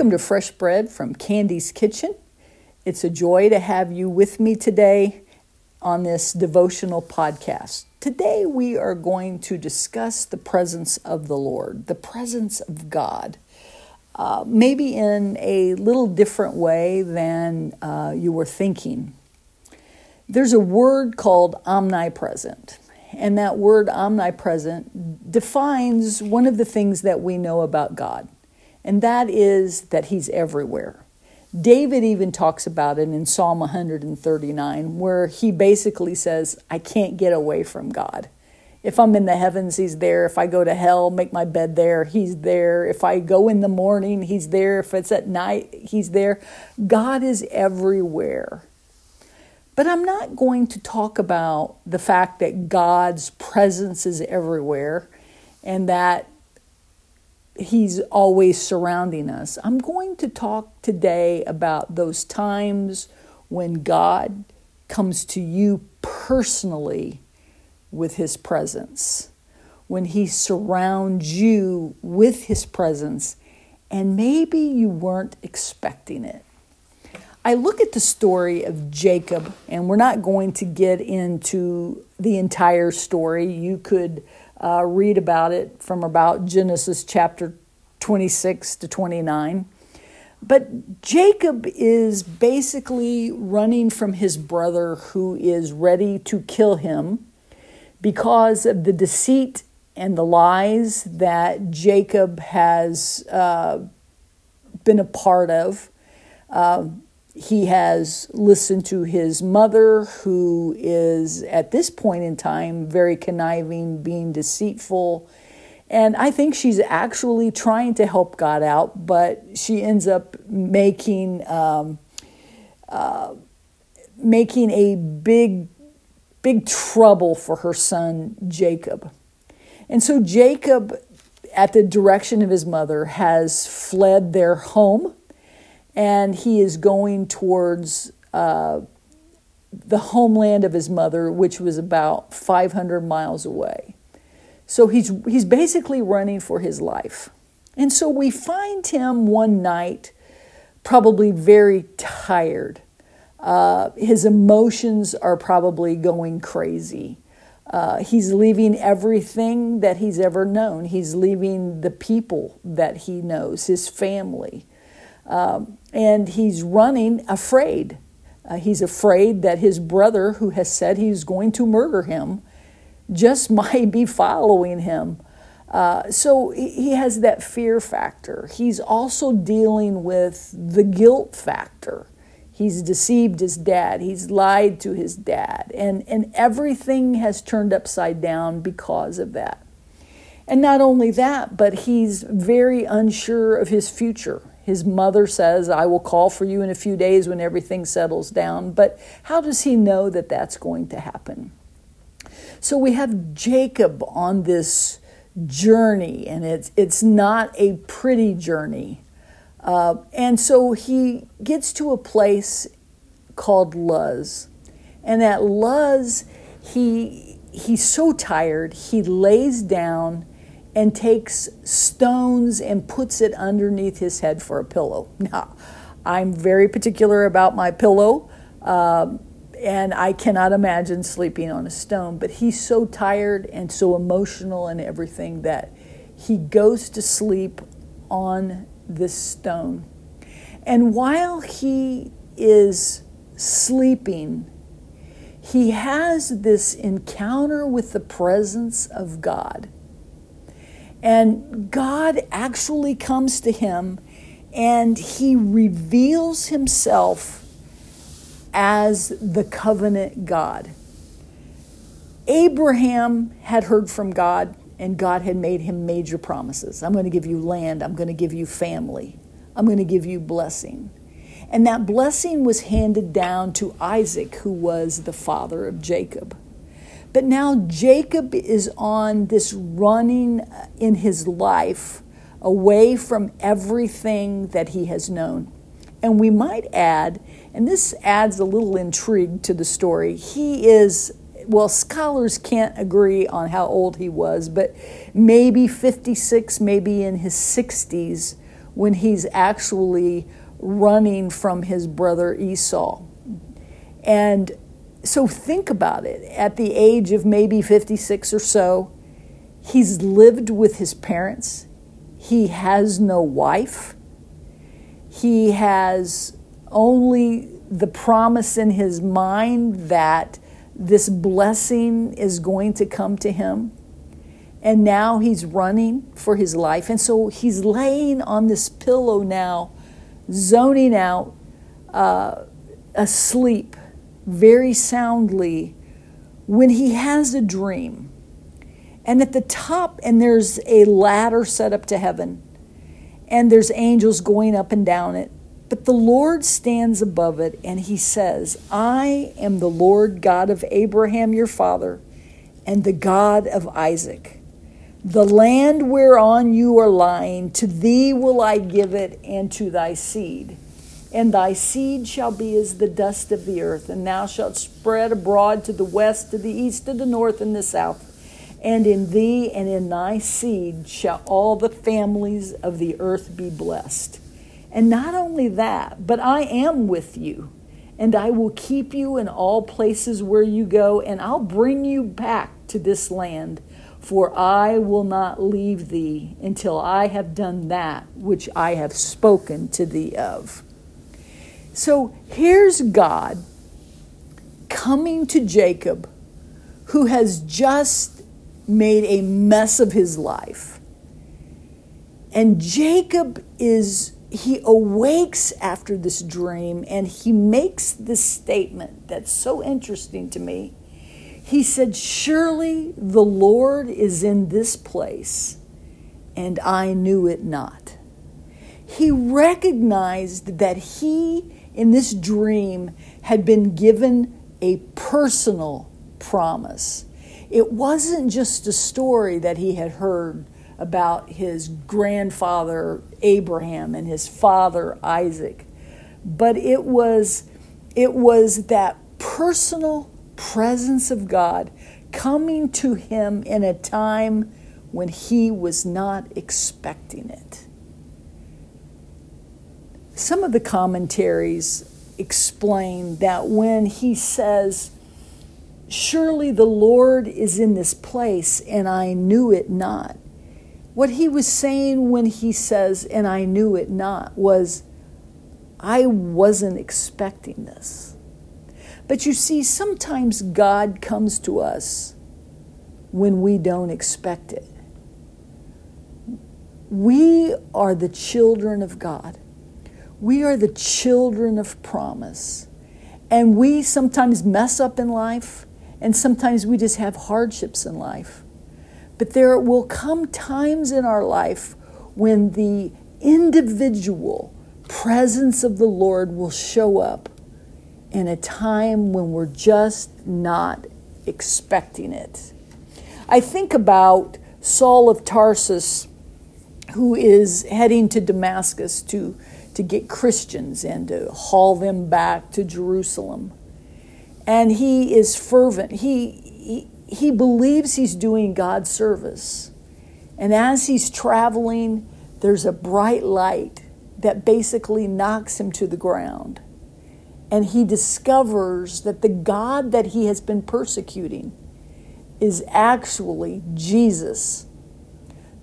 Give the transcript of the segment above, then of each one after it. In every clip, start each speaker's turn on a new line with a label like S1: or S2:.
S1: Welcome to Fresh Bread from Candy's Kitchen. It's a joy to have you with me today on this devotional podcast. Today, we are going to discuss the presence of the Lord, the presence of God, uh, maybe in a little different way than uh, you were thinking. There's a word called omnipresent, and that word omnipresent defines one of the things that we know about God and that is that he's everywhere. David even talks about it in Psalm 139, where he basically says, I can't get away from God. If I'm in the heavens, he's there. If I go to hell, make my bed there, he's there. If I go in the morning, he's there. If it's at night, he's there. God is everywhere. But I'm not going to talk about the fact that God's presence is everywhere and that He's always surrounding us. I'm going to talk today about those times when God comes to you personally with His presence, when He surrounds you with His presence, and maybe you weren't expecting it. I look at the story of Jacob, and we're not going to get into the entire story. You could uh, read about it from about Genesis chapter 26 to 29. But Jacob is basically running from his brother who is ready to kill him because of the deceit and the lies that Jacob has uh, been a part of. Uh, he has listened to his mother, who is at this point in time very conniving, being deceitful. And I think she's actually trying to help God out, but she ends up making um, uh, making a big, big trouble for her son Jacob. And so Jacob, at the direction of his mother, has fled their home and he is going towards uh, the homeland of his mother, which was about 500 miles away. So he's, he's basically running for his life. And so we find him one night, probably very tired. Uh, his emotions are probably going crazy. Uh, he's leaving everything that he's ever known. He's leaving the people that he knows, his family. Um, and he's running afraid. Uh, he's afraid that his brother, who has said he's going to murder him, just might be following him. Uh, so he has that fear factor. He's also dealing with the guilt factor. He's deceived his dad. He's lied to his dad. And, and everything has turned upside down because of that. And not only that, but he's very unsure of his future. His mother says, I will call for you in a few days when everything settles down. But how does he know that that's going to happen? So we have Jacob on this journey, and it's, it's not a pretty journey. Uh, and so he gets to a place called Luz. And at Luz, he, he's so tired, he lays down and takes stones and puts it underneath his head for a pillow. Now, I'm very particular about my pillow, um, and I cannot imagine sleeping on a stone, but he's so tired and so emotional and everything that he goes to sleep on this stone. And while he is sleeping, he has this encounter with the presence of God. And God actually comes to him and he reveals himself as the covenant God. Abraham had heard from God, and God had made him major promises. I'm going to give you land, I'm going to give you family, I'm going to give you blessing. And that blessing was handed down to Isaac, who was the father of Jacob. But now Jacob is on this running uh, in his life away from everything that he has known. And we might add, and this adds a little intrigue to the story, he is, well, scholars can't agree on how old he was, but maybe 56, maybe in his 60s when he's actually running from his brother Esau. And so think about it. At the age of maybe 56 or so, he's lived with his parents. He has no wife. He has only the promise in his mind that this blessing is going to come to him. And now he's running for his life. And so he's laying on this pillow now, zoning out, uh, asleep very soundly when he has a dream. And at the top, and there's a ladder set up to heaven, and there's angels going up and down it. But the Lord stands above it, and he says, I am the Lord God of Abraham your father, and the God of Isaac. The land whereon you are lying, to thee will I give it, and to thy seed and thy seed shall be as the dust of the earth, and thou shalt spread abroad to the west, to the east, to the north, and the south. And in thee and in thy seed shall all the families of the earth be blessed. And not only that, but I am with you, and I will keep you in all places where you go, and I'll bring you back to this land. For I will not leave thee until I have done that which I have spoken to thee of. So here's God coming to Jacob, who has just made a mess of his life. And Jacob is, he awakes after this dream and he makes this statement that's so interesting to me. He said, Surely the Lord is in this place, and I knew it not. He recognized that he in this dream had been given a personal promise. It wasn't just a story that he had heard about his grandfather Abraham and his father Isaac, but it was it was that personal presence of God coming to him in a time when he was not expecting it. Some of the commentaries explain that when he says, Surely the Lord is in this place, and I knew it not. What he was saying when he says, and I knew it not, was, I wasn't expecting this. But you see, sometimes God comes to us when we don't expect it. We are the children of God. We are the children of promise. And we sometimes mess up in life, and sometimes we just have hardships in life. But there will come times in our life when the individual presence of the Lord will show up in a time when we're just not expecting it. I think about Saul of Tarsus, who is heading to Damascus to to get Christians and to haul them back to Jerusalem. And he is fervent. He, he, he believes he's doing God's service. And as he's traveling, there's a bright light that basically knocks him to the ground. And he discovers that the God that he has been persecuting is actually Jesus,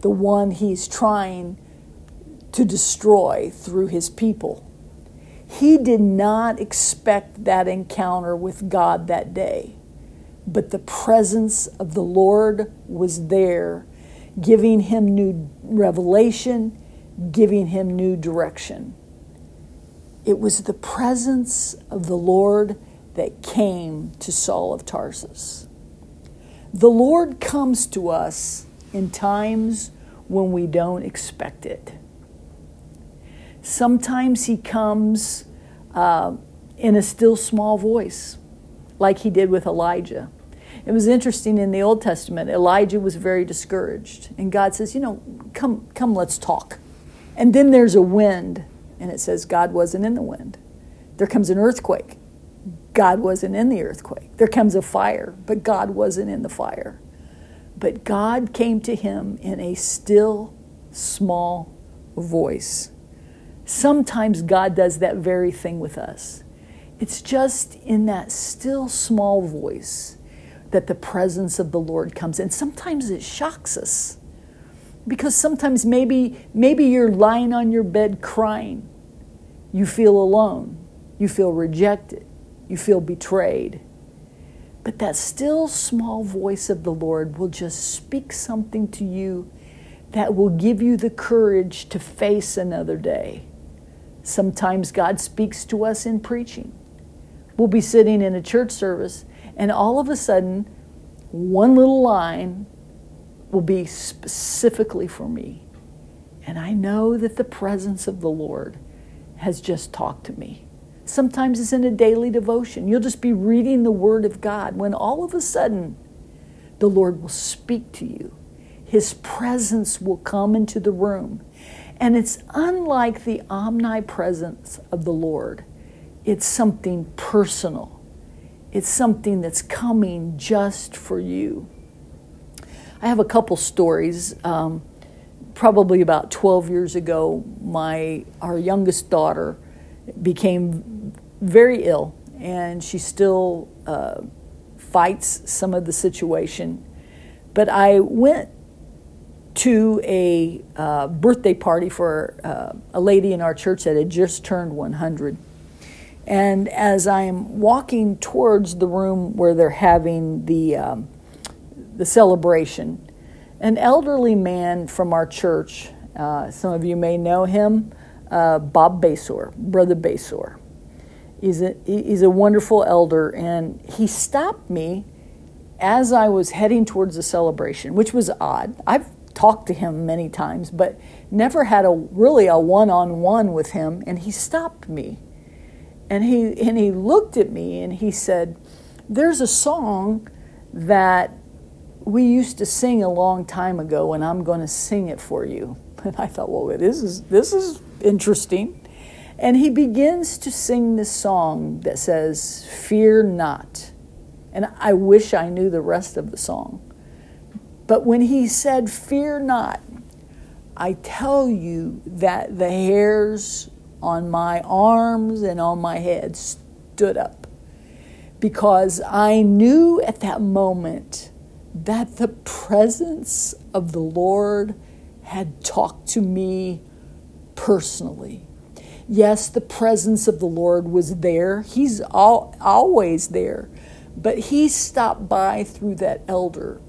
S1: the one he's trying to destroy through his people. He did not expect that encounter with God that day, but the presence of the Lord was there, giving him new revelation, giving him new direction. It was the presence of the Lord that came to Saul of Tarsus. The Lord comes to us in times when we don't expect it. Sometimes he comes uh, in a still small voice, like he did with Elijah. It was interesting in the Old Testament, Elijah was very discouraged. And God says, You know, come, come, let's talk. And then there's a wind, and it says God wasn't in the wind. There comes an earthquake. God wasn't in the earthquake. There comes a fire, but God wasn't in the fire. But God came to him in a still, small voice Sometimes God does that very thing with us. It's just in that still small voice that the presence of the Lord comes in. Sometimes it shocks us because sometimes maybe maybe you're lying on your bed crying. You feel alone. You feel rejected. You feel betrayed. But that still small voice of the Lord will just speak something to you that will give you the courage to face another day. Sometimes God speaks to us in preaching. We'll be sitting in a church service, and all of a sudden, one little line will be specifically for me. And I know that the presence of the Lord has just talked to me. Sometimes it's in a daily devotion. You'll just be reading the Word of God when all of a sudden the Lord will speak to you. His presence will come into the room. And it's unlike the omnipresence of the Lord, it's something personal, it's something that's coming just for you. I have a couple stories. Um, probably about 12 years ago, my our youngest daughter became very ill, and she still uh, fights some of the situation. But I went to a uh, birthday party for uh, a lady in our church that had just turned 100. And as I'm walking towards the room where they're having the, um, the celebration, an elderly man from our church, uh, some of you may know him, uh, Bob Basor, Brother Basor. He's a, he's a wonderful elder, and he stopped me as I was heading towards the celebration, which was odd. I've talked to him many times, but never had a really a one-on-one with him, and he stopped me. And he and he looked at me and he said, "There's a song that we used to sing a long time ago, and I'm going to sing it for you." And I thought, "Well, this is this is interesting. And he begins to sing this song that says, Fear not. And I wish I knew the rest of the song. But when he said, Fear not, I tell you that the hairs on my arms and on my head stood up because I knew at that moment that the presence of the Lord had talked to me personally. Yes, the presence of the Lord was there. He's all, always there. But he stopped by through that elder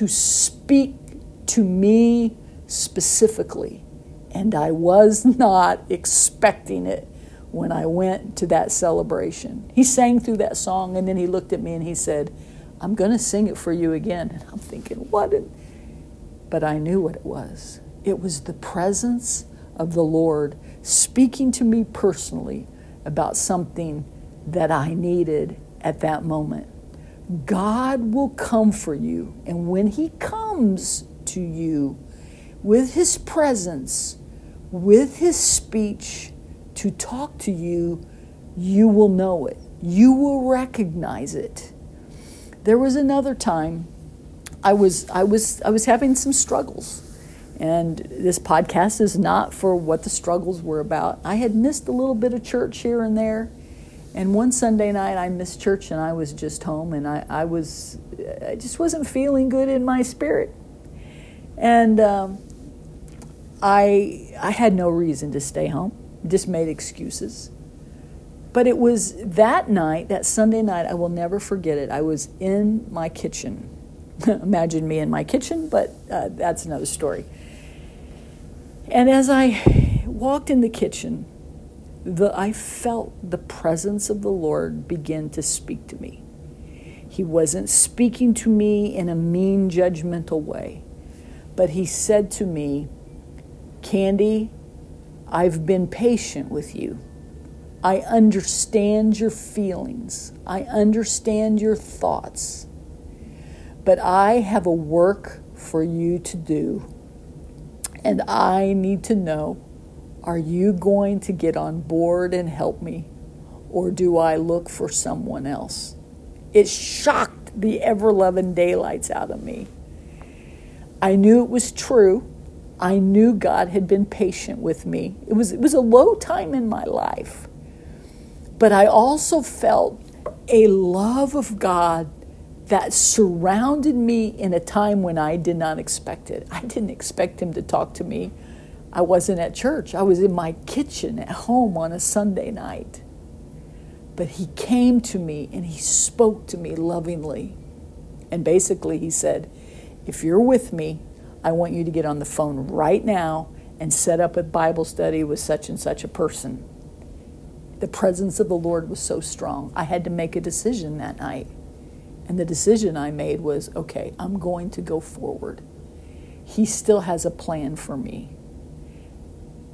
S1: to speak to me specifically. And I was not expecting it when I went to that celebration. He sang through that song and then he looked at me and he said, I'm going to sing it for you again. And I'm thinking, what? But I knew what it was. It was the presence of the Lord speaking to me personally about something that I needed at that moment. God will come for you, and when He comes to you with His presence, with His speech to talk to you, you will know it. You will recognize it. There was another time I was I was I was having some struggles and this podcast is not for what the struggles were about. I had missed a little bit of church here and there. And one Sunday night, I missed church and I was just home and I, I was, I just wasn't feeling good in my spirit. And um, I, I had no reason to stay home, just made excuses. But it was that night, that Sunday night, I will never forget it. I was in my kitchen. Imagine me in my kitchen, but uh, that's another story. And as I walked in the kitchen, the, I felt the presence of the Lord begin to speak to me. He wasn't speaking to me in a mean, judgmental way, but He said to me, Candy, I've been patient with you. I understand your feelings. I understand your thoughts. But I have a work for you to do and I need to know are you going to get on board and help me? Or do I look for someone else? It shocked the ever loving daylights out of me. I knew it was true. I knew God had been patient with me. It was, it was a low time in my life. But I also felt a love of God that surrounded me in a time when I did not expect it. I didn't expect Him to talk to me. I wasn't at church, I was in my kitchen at home on a Sunday night. But He came to me and He spoke to me lovingly. And basically, He said, If you're with me, I want you to get on the phone right now and set up a Bible study with such and such a person. The presence of the Lord was so strong. I had to make a decision that night. And the decision I made was okay, I'm going to go forward. He still has a plan for me.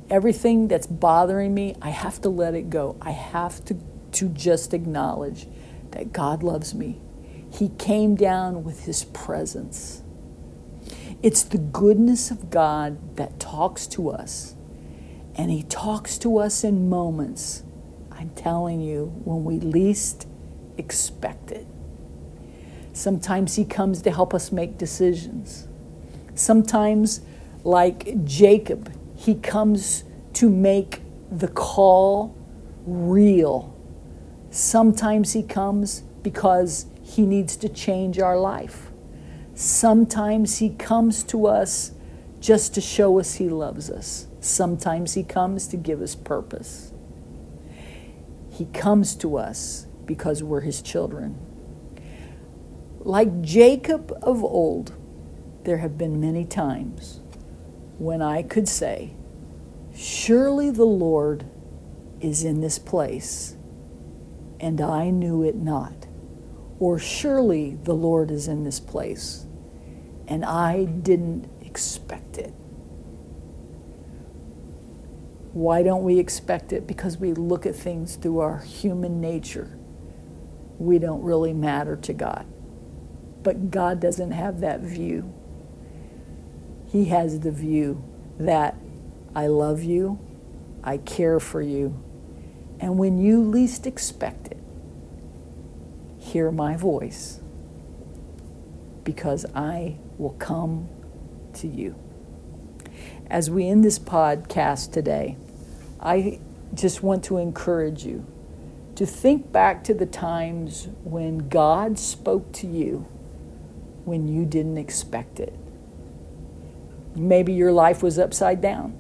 S1: Everything that's bothering me, I have to let it go. I have to, to just acknowledge that God loves me. He came down with His presence. It's the goodness of God that talks to us. And He talks to us in moments, I'm telling you, when we least expect it. Sometimes He comes to help us make decisions. Sometimes, like Jacob, He comes to make the call real. Sometimes He comes because He needs to change our life. Sometimes He comes to us just to show us He loves us. Sometimes He comes to give us purpose. He comes to us because we're His children. Like Jacob of old, there have been many times when I could say, Surely the Lord is in this place, and I knew it not. Or surely the Lord is in this place, and I didn't expect it. Why don't we expect it? Because we look at things through our human nature. We don't really matter to God. But God doesn't have that view. He has the view that I love you, I care for you, and when you least expect it, hear my voice because I will come to you. As we end this podcast today, I just want to encourage you to think back to the times when God spoke to you when you didn't expect it. Maybe your life was upside down.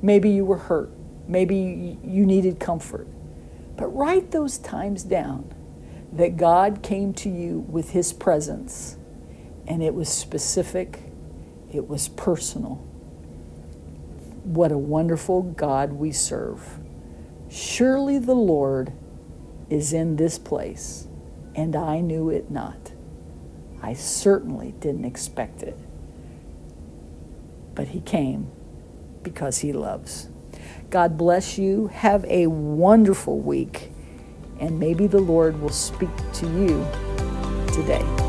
S1: Maybe you were hurt. Maybe you needed comfort. But write those times down that God came to you with His presence and it was specific, it was personal. What a wonderful God we serve. Surely the Lord is in this place, and I knew it not. I certainly didn't expect it. But He came because He loves. God bless you. Have a wonderful week, and maybe the Lord will speak to you today.